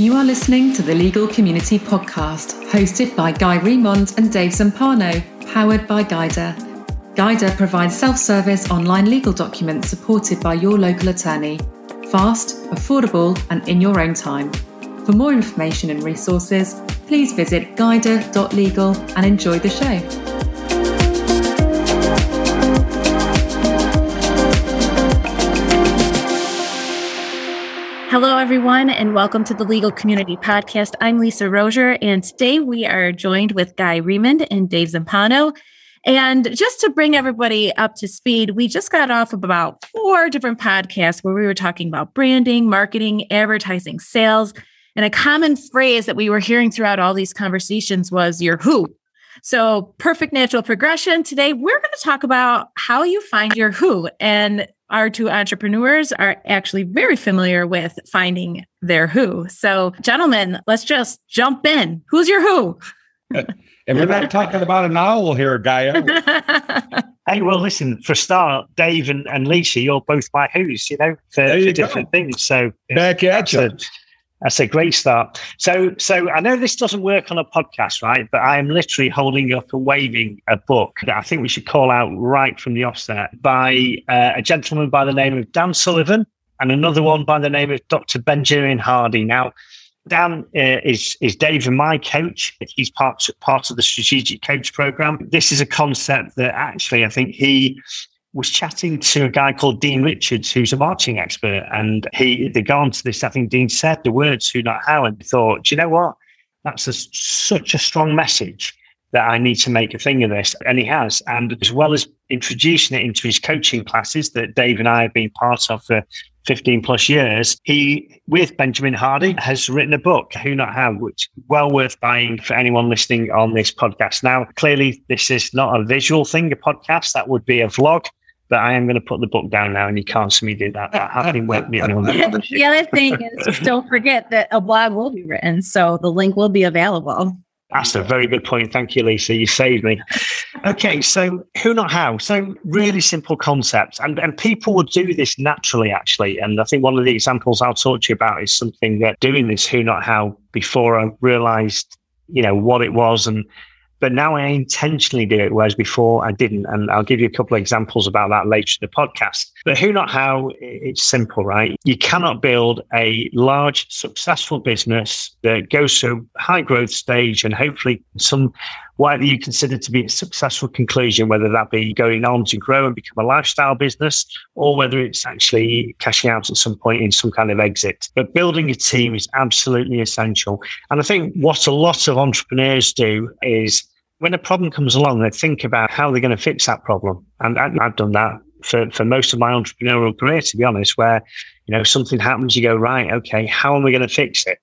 You are listening to the Legal Community Podcast, hosted by Guy Remond and Dave Zumpano, powered by Guidr. Guidr provides self service online legal documents supported by your local attorney. Fast, affordable, and in your own time. For more information and resources, please visit guidr.legal and enjoy the show. Hello, everyone, and welcome to the Legal Community Podcast. I'm Lisa Roser, and today we are joined with Guy Remond and Dave Zumpano. And just to bring everybody up to speed, we just got off of about four different podcasts where we were talking about branding, marketing, advertising, sales. And a common phrase that we were hearing throughout all these conversations was your who. So, perfect natural progression. Today, we're going to talk about how you find your who. And our two entrepreneurs are actually very familiar with finding their who. So, gentlemen, let's just jump in. Who's your who? and we're not talking about an owl here, guy. hey, well, listen, for a start, Dave and, and Lisa, you're both my who's, you know, for, for different things. So, back at you. That's a great start. So, so I know this doesn't work on a podcast, right? But I am literally holding up and waving a book that I think we should call out right from the offset by uh, a gentleman by the name of Dan Sullivan and another one by the name of Dr. Benjamin Hardy. Now, Dan uh, is is Dave and my coach. He's part part of the strategic coach program. This is a concept that actually I think he was chatting to a guy called Dean Richards, who's a marketing expert, and he they got onto this. I think Dean said the words "who not how," and thought, Do you know what? That's a, such a strong message that I need to make a thing of this, and he has. And as well as introducing it into his coaching classes that Dave and I have been part of for 15 plus years, he, with Benjamin Hardy, has written a book, Who Not How, which well worth buying for anyone listening on this podcast. Now, clearly, this is not a visual thing, a podcast. That would be a vlog but I am going to put the book down now, and you can't see me do that. That has been working on the other thing is, don't forget that a blog will be written, so the link will be available. That's a very good point. Thank you, Lisa. You saved me. Okay, so who not how? So really simple concepts, and and people would do this naturally, actually. And I think one of the examples I'll talk to you about is something that doing this who not how before I realised, you know, what it was and but now I intentionally do it, whereas before I didn't. And I'll give you a couple of examples about that later in the podcast. But who not how, it's simple, right? You cannot build a large, successful business that goes through high growth stage and hopefully some whatever you consider to be a successful conclusion, whether that be going on to grow and become a lifestyle business or whether it's actually cashing out at some point in some kind of exit. But building a team is absolutely essential. And I think what a lot of entrepreneurs do is when a problem comes along, they think about how they're going to fix that problem. And I've done that for, for most of my entrepreneurial career, to be honest, where, you know, something happens, you go, right, okay, how am I going to fix it?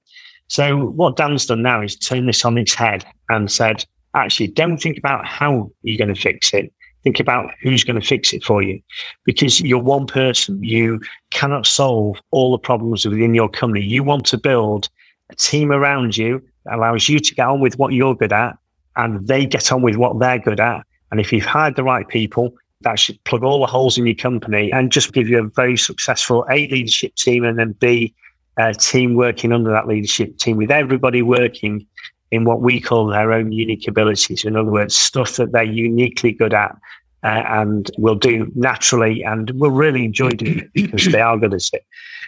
So what Dan's done now is turn this on its head and said, actually, don't think about how you're going to fix it. Think about who's going to fix it for you because you're one person. You cannot solve all the problems within your company. You want to build a team around you that allows you to get on with what you're good at and they get on with what they're good at. And if you've hired the right people, that should plug all the holes in your company and just give you a very successful A leadership team and then B a team working under that leadership team with everybody working in what we call their own unique abilities. In other words, stuff that they're uniquely good at uh, and will do naturally and will really enjoy doing it because they are good at it.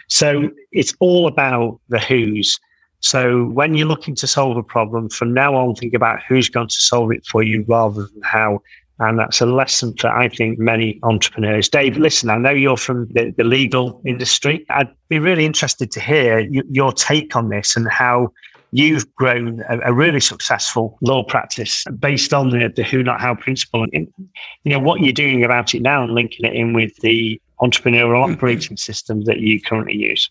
So it's all about the who's so when you're looking to solve a problem, from now on, think about who's going to solve it for you rather than how. And that's a lesson for, I think, many entrepreneurs. Dave, listen, I know you're from the, the legal industry. I'd be really interested to hear y- your take on this and how you've grown a, a, really successful law practice based on the, the who, not how principle. And, you know, what you're doing about it now and linking it in with the entrepreneurial hmm. operating system that you currently use.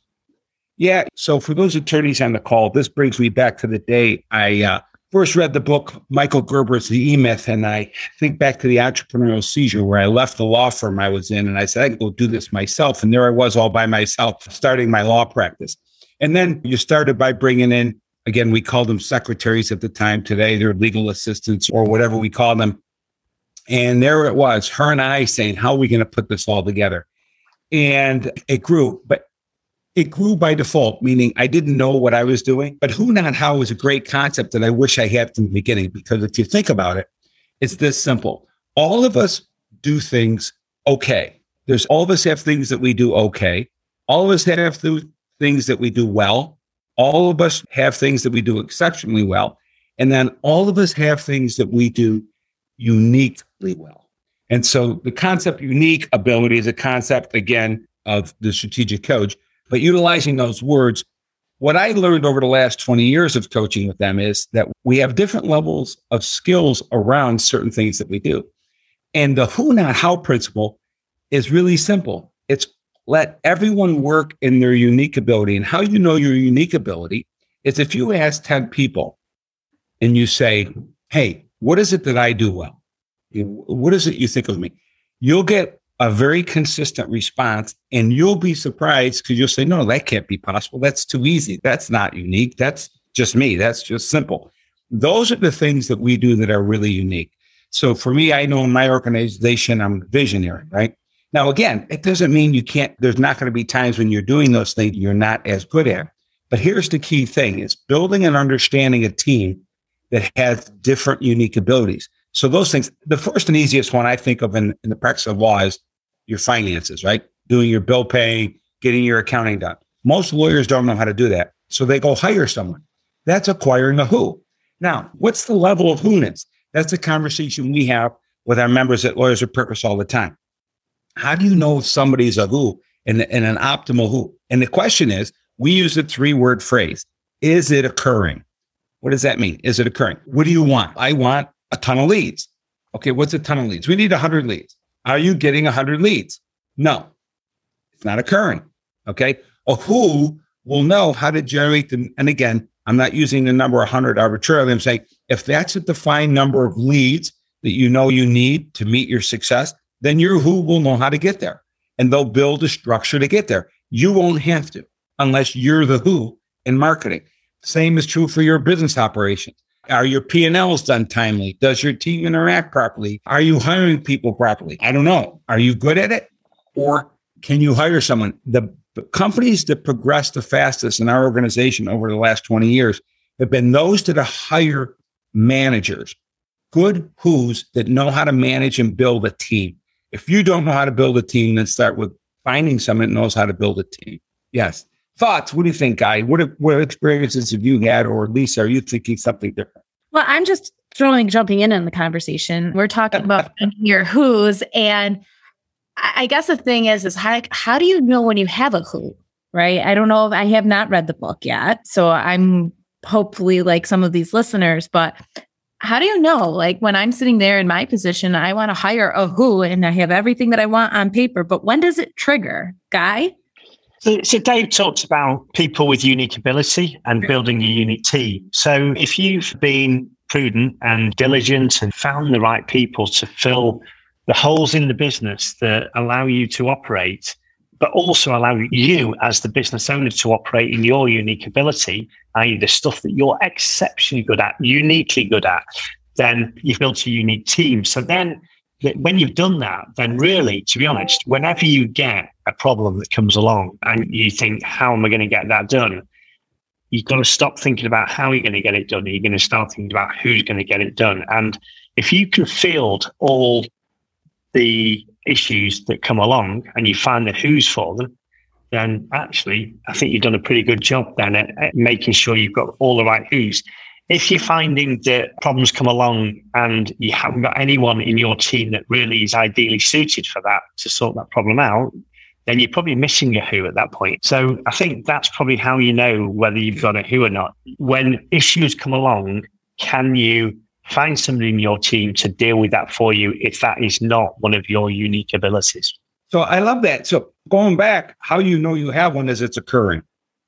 Yeah. So for those attorneys on the call, this brings me back to the day I uh, first read the book, Michael Gerber's The E Myth. And I think back to the entrepreneurial seizure where I left the law firm I was in and I said, I can go do this myself. And there I was all by myself, starting my law practice. And then you started by bringing in, again, we called them secretaries at the time. Today, they're legal assistants or whatever we call them. And there it was, her and I saying, How are we going to put this all together? And it grew. But it grew by default, meaning I didn't know what I was doing. But who, not how is a great concept that I wish I had from the beginning. Because if you think about it, it's this simple. All of us do things okay. There's all of us have things that we do okay. All of us have th- things that we do well. All of us have things that we do exceptionally well. And then all of us have things that we do uniquely well. And so the concept unique ability is a concept, again, of the strategic coach but utilizing those words, what I learned over the last 20 years of coaching with them is that we have different levels of skills around certain things that we do. And the who, not how principle is really simple. It's let everyone work in their unique ability. And how you know your unique ability is if you ask 10 people and you say, Hey, what is it that I do well? What is it you think of me? You'll get a very consistent response and you'll be surprised because you'll say, no, that can't be possible. That's too easy. That's not unique. That's just me. That's just simple. Those are the things that we do that are really unique. So for me, I know in my organization, I'm visionary, right? Now, again, it doesn't mean you can't, there's not going to be times when you're doing those things you're not as good at. But here's the key thing is building and understanding a team that has different unique abilities. So those things, the first and easiest one I think of in, in the practice of law is your finances, right? Doing your bill paying, getting your accounting done. Most lawyers don't know how to do that. So they go hire someone. That's acquiring a who. Now, what's the level of who-ness? That's a conversation we have with our members at Lawyers of Purpose all the time. How do you know if somebody's a who and, and an optimal who? And the question is, we use a three word phrase. Is it occurring? What does that mean? Is it occurring? What do you want? I want a ton of leads. Okay, what's a ton of leads? We need 100 leads. Are you getting 100 leads? No, it's not occurring. Okay. A who will know how to generate them. And again, I'm not using the number 100 arbitrarily. I'm saying if that's a defined number of leads that you know you need to meet your success, then your who will know how to get there and they'll build a structure to get there. You won't have to unless you're the who in marketing. Same is true for your business operations. Are your P&Ls done timely? Does your team interact properly? Are you hiring people properly? I don't know. Are you good at it? Or can you hire someone? The, companies that progress the fastest in our organization over the last 20 years have been those that hire managers, good who's that know how to manage and build a team. If you don't know how to build a team, then start with finding someone that knows how to build a team. Yes. Thoughts? What do you think, Guy? What what experiences have you had, or Lisa, are you thinking something different? Well, I'm just throwing jumping in in the conversation. We're talking about your who's, and I guess the thing is, is how how do you know when you have a who? Right? I don't know. If, I have not read the book yet, so I'm hopefully like some of these listeners, but how do you know? Like when I'm sitting there in my position, I want to hire a who and I have everything that I want on paper, but when does it trigger? Guy? So, so Dave talked about people with unique ability and building a unique team. So if you've been prudent and diligent and found the right people to fill the holes in the business that allow you to operate, but also allow you as the business owner to operate in your unique ability, i.e., the stuff that you're exceptionally good at, uniquely good at, then you've built a unique team. So then when you've done that, then really, to be honest, whenever you get a problem that comes along and you think, how am I going to get that done? You've got to stop thinking about how you're going to get it done. You're going to start thinking about who's going to get it done. And if you can field all the issues that come along and you find the who's for them, then actually, I think you've done a pretty good job then at, at making sure you've got all the right who's if you're finding that problems come along and you haven't got anyone in your team that really is ideally suited for that to sort that problem out, then you're probably missing a who at that point. So I think that's probably how you know whether you've got a who or not. When issues come along, can you find somebody in your team to deal with that for you if that is not one of your unique abilities? So I love that. So going back, how you know you have one is it's occurring.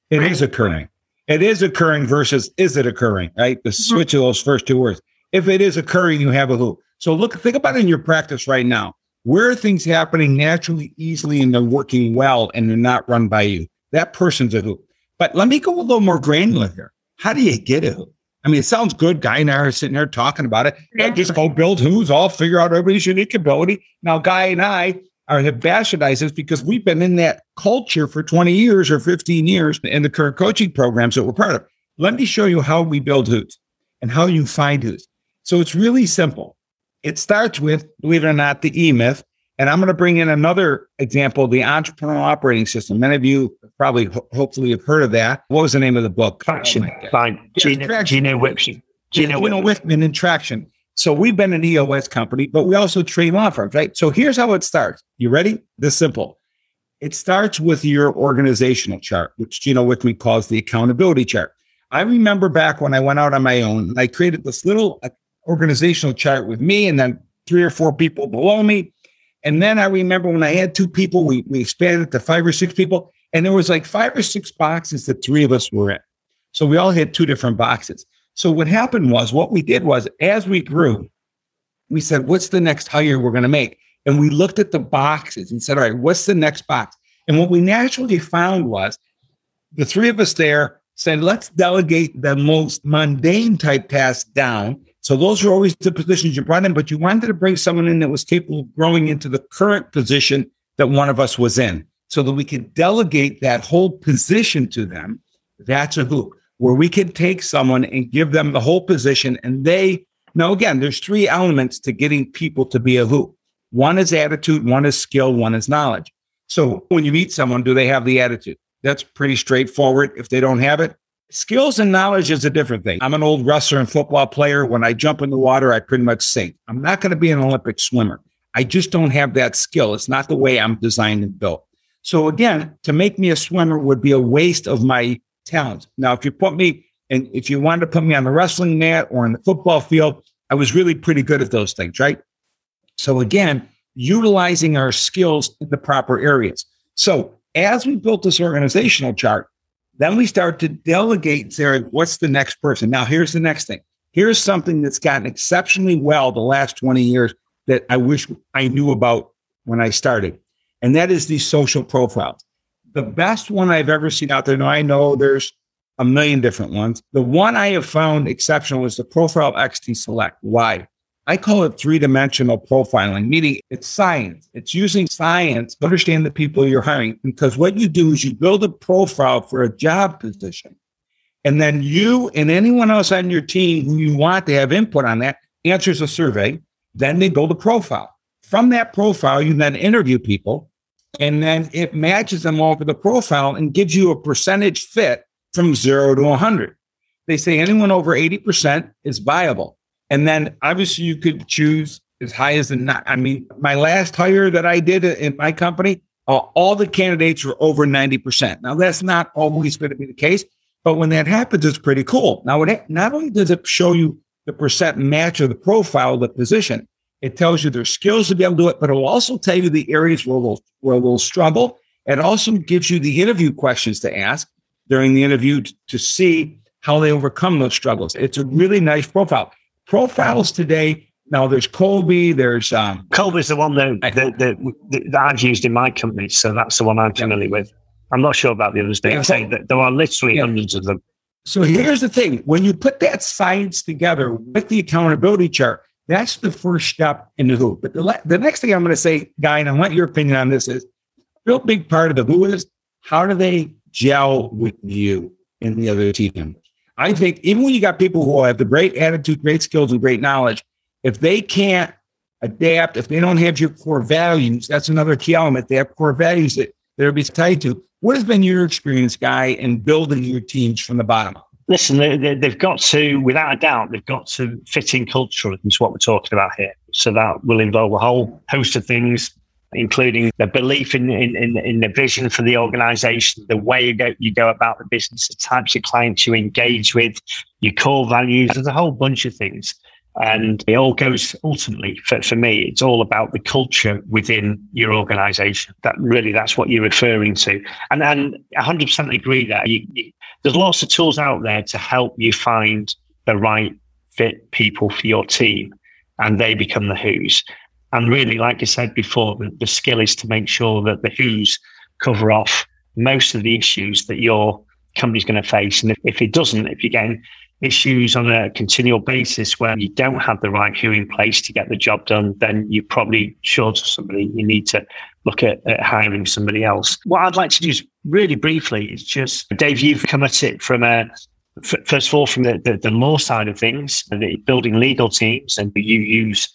It is occurring. It is occurring versus is it occurring, right? The mm-hmm. switch of those first two words. If it is occurring, you have a who. So look, think about it in your practice right now. Where are things happening naturally, easily, and they're working well and they're not run by you? That person's a who. But let me go a little more granular here. How do you get a who? I mean, it sounds good. Guy and I are sitting there talking about it. Yeah. Just go build who's, all figure out everybody's unique ability. Now, Guy and I or have bastardized this because we've been in that culture for 20 years or 15 years in the current coaching programs that we're part of. Let me show you how we build who's and how you find who's. So it's really simple. It starts with, believe it or not, the E Myth. And I'm going to bring in another example, the entrepreneurial operating system. Many of you probably, ho- hopefully, have heard of that. What was the name of the book? Oh traction oh by Wickman. Gino, Gino Wickman in Traction. So we've been an EOS company, but we also train law firms, right? So here's how it starts. You ready? This simple. It starts with your organizational chart, which Gino Wickman calls the accountability chart. I remember back when I went out on my own, I created this little organizational chart with me and then three or four people below me. And then I remember when I had two people, we, we expanded to five or six people, and there was like five or six boxes that three of us were in. So we all had two different boxes. So what happened was what we did was as we grew, we said, what's the next hire we're going to make? And we looked at the boxes and said, all right, what's the next box? And what we naturally found was the three of us there said, let's delegate the most mundane type tasks down. So those are always the positions you brought in, but you wanted to bring someone in that was capable of growing into the current position that one of us was in so that we could delegate that whole position to them. That's a who where we can take someone and give them the whole position and they now again there's three elements to getting people to be a who one is attitude one is skill one is knowledge. So when you meet someone do they have the attitude? That's pretty straightforward. If they don't have it skills and knowledge is a different thing i'm an old wrestler and football player when i jump in the water i pretty much sink i'm not going to be an olympic swimmer i just don't have that skill it's not the way i'm designed and built so again to make me a swimmer would be a waste of my talents. Now, if you put me and if you wanted to put me on the wrestling mat or in the football field, I was really pretty good at those things, right? So again, utilizing our skills in the proper areas. So as we built this organizational chart, then we start to delegate and say, what's the next person? Now, here's the next thing. Here's something that's gotten exceptionally well the last 20 years that I wish I knew about when I started. And that is these social profiles the best one I've ever seen out there. Now I know there's a million different ones. The one I have found exceptional is the Profile XT Select. Why? I call it three dimensional profiling, meaning it's science. It's using science to understand the people you're hiring. Because what you do is you build a profile for a job position. And then you and anyone else on your team who you want to have input on that answers a survey. Then they build a profile. From that profile, you then interview people and then it matches them all to the profile and gives you a percentage fit from zero to 100. They say anyone over 80% is viable. And then obviously you could choose as high as the not. I mean, my last hire that I did in my company, uh, all the candidates were over 90%. Now, that's not always going to be the case, but when that happens, it's pretty cool. Now, it, not only does it show you the percent match of the profile of the position, it tells you their skills to be able to do it, but it'll also tell you the areas where they'll, where they'll struggle. It also gives you the interview questions to ask during the interview to, to see how they overcome those struggles. It's a really nice profile. Profiles today, now there's Kolbe. there's um Kolbe's the one that, that, that, that I've used in my company, so that's the one I'm familiar yeah. with. I'm not sure about the others, but yeah. that there are literally yeah. hundreds of them. So here's the thing: when you put that science together with the accountability chart, that's the first step in the who. But the, le- the next thing I'm going to say, Guy, and I want your opinion on this is real big part of the who is how do they gel with you and the other team members? I think even when you got people who have the great attitude, great skills, and great knowledge, if they can't adapt, if they don't have your core values, that's another key element. They have core values that they'll be tied to. What has been your experience, Guy, in building your teams from the bottom listen, they, have got to, without a doubt, they've got to fit in culturally into what we're talking about here. So that will involve a whole host of things, including the belief in, in, in, in the vision for the organization, the way you go, you go about the business, the types of clients you engage with, your core values. There's a whole bunch of things. And it all goes ultimately for, for me, it's all about the culture within your organization. That really, that's what you're referring to. And, and 100% agree that you, you, there's lots of tools out there to help you find the right fit people for your team and they become the who's. And really, like I said before, the, the skill is to make sure that the who's cover off most of the issues that your company's going to face. And if, if it doesn't, if you're getting issues on a continual basis where you don't have the right who in place to get the job done, then you're probably short of somebody. You need to look at, at hiring somebody else. What I'd like to do is really briefly is just, Dave, you've come at it from a first of all, from the, the, the law side of things, the building legal teams, and you use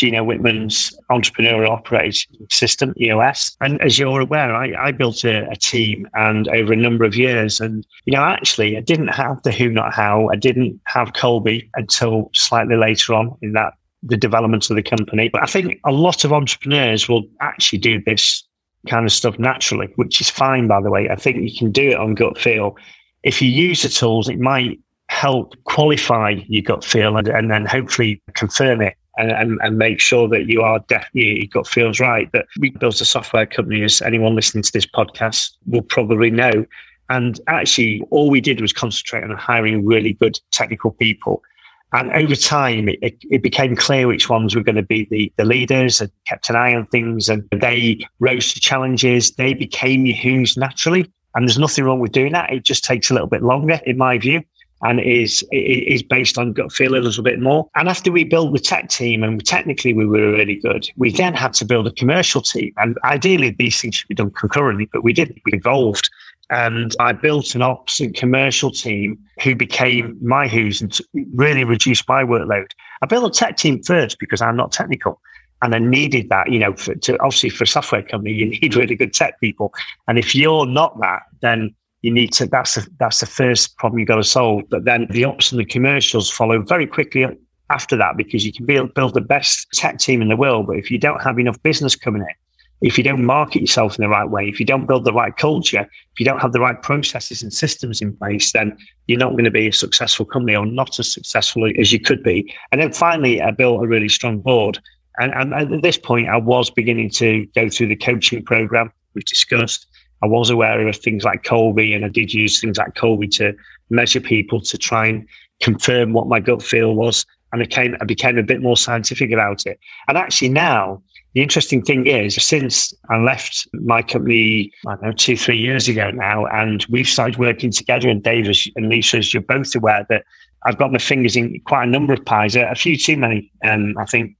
Gino Wickman's entrepreneurial operating system, EOS. And as you're aware, I, I built a, a, team and over a number of years. And, you know, actually, I didn't have the who, not how. I didn't have Kolbe until slightly later on in that, the development of the company. But I think a lot of entrepreneurs will actually do this kind of stuff naturally, which is fine, by the way. I think you can do it on gut feel. If you use the tools, it might help qualify your gut feel and, and then hopefully confirm it and, and, and make sure that you are definitely got feels right. That we built a software company, as anyone listening to this podcast will probably know. And actually, all we did was concentrate on hiring really good technical people. And over time, it, it became clear which ones were going to be the, the leaders and kept an eye on things. And they rose to challenges. They became who's naturally. And there's nothing wrong with doing that. It just takes a little bit longer, in my view and is is based on gut feel a little bit more. And after we built the tech team, and technically we were really good, we then had to build a commercial team. And ideally, these things should be done concurrently, but we didn't. We evolved. And I built an ops and commercial team who became my who's and really reduced my workload. I built a tech team first because I'm not technical. And I needed that, you know, for, to obviously for a software company, you need really good tech people. And if you're not that, then you need to that's the, that's the first problem you've got to solve. But then the ops and the commercials follow very quickly after that because you can build, build the best tech team in the world but if you don't have enough business coming in if you don't market yourself in the right way if you don't build the right culture if you don't have the right processes and systems in place then you're not going to be a successful company or not as successful as you could be. And then finally i built a really strong board. And, and at this point i was beginning to go through the coaching program we've discussed I was aware of things like Kolbe and I did use things like Kolbe to measure people to try and confirm what my gut feel was. And I became, I became a bit more scientific about it. And actually now, the interesting thing is, since I left my company, I don't know, two, three years ago now, and we've started working together, and Dave and Lisa, as you're both aware, that I've got my fingers in quite a number of pies, a few too many. And um, I think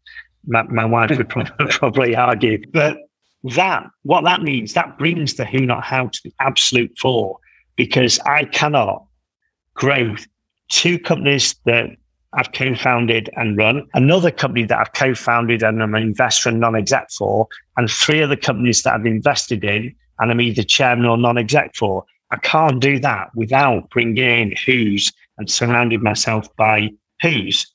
my, my wife would probably, probably argue. But that, what that means, that brings the who, not how to the absolute fore because I cannot grow two companies that I've co-founded and run, another company that I've co-founded and I'm an investor and non-exec for, and three other companies that I've invested in and I'm either chairman or non-exec for. I can't do that without bringing in who's and surrounding myself by who's.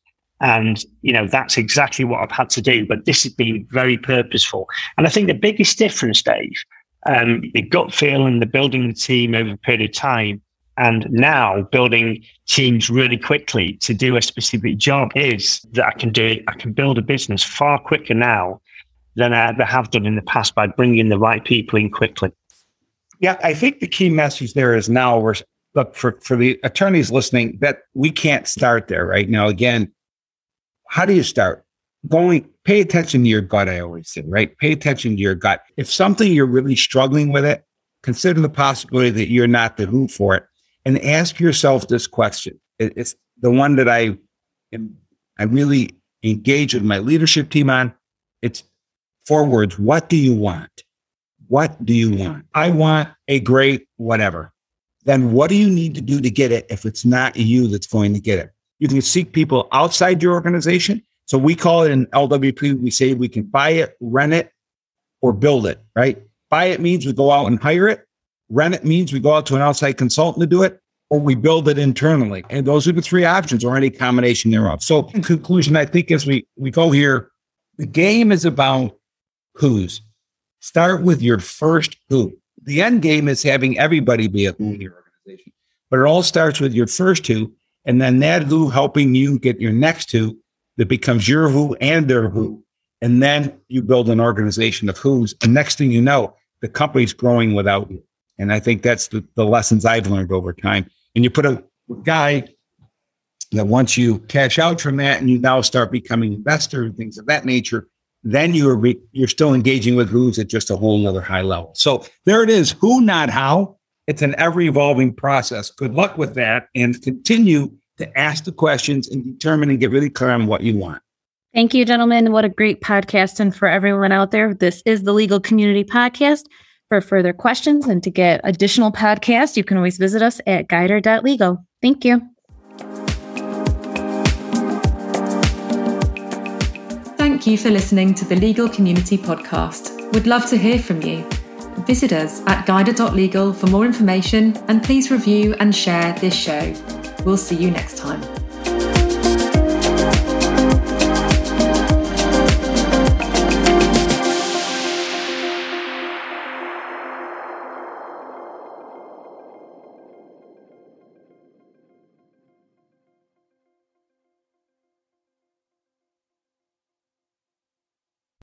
And, you know, that's exactly what I've had to do. But this has been very purposeful. And I think the biggest difference, Dave, um, the gut feel and the building the team over a period of time and now building teams really quickly to do a specific job is that I can do it. I can build a business far quicker now than I ever have done in the past by bringing the right people in quickly. Yeah, I think the key message there is now we're look for for the attorneys listening that we can't start there right now. Again, how do you start? Going, pay attention to your gut, I always say, right? Pay attention to your gut. If something you're really struggling with it, consider the possibility that you're not the who for it and ask yourself this question. It's the one that I am, I really engage with my leadership team on. It's four words. What do you want? What do you want? I want a great whatever. Then what do you need to do to get it if it's not you that's going to get it? You can seek people outside your organization. So we call it an LWP, we say we can buy it, rent it, or build it, right? Buy it means we go out and hire it. Rent it means we go out to an outside consultant to do it, or we build it internally. And those are the three options or any combination thereof. So in conclusion, I think as we, we go here, the game is about who's. Start with your first who. The end game is having everybody be a who in your organization. But it all starts with your first who and then that who helping you get your next who that becomes your who and their who. And then you build an organization of who's. And next thing you know, the company's growing without you. And I think that's the, the lessons I've learned over time. And you put a guy that once you cash out from that and you now start becoming investor and things of that nature, then you're re- you're still engaging with who's at just a whole other high level. So there it is. Who, not how. It's an ever evolving process. Good luck with that and continue to ask the questions and determine and get really clear on what you want. Thank you, gentlemen. What a great podcast. And for everyone out there, this is the Legal Community Podcast. For further questions and to get additional podcasts, you can always visit us at guidr.legal. Thank you. Thank you for listening to the Legal Community Podcast. We'd love to hear from you. Visit us at guidr.legal for more information and please review and share this show. We'll see you next time.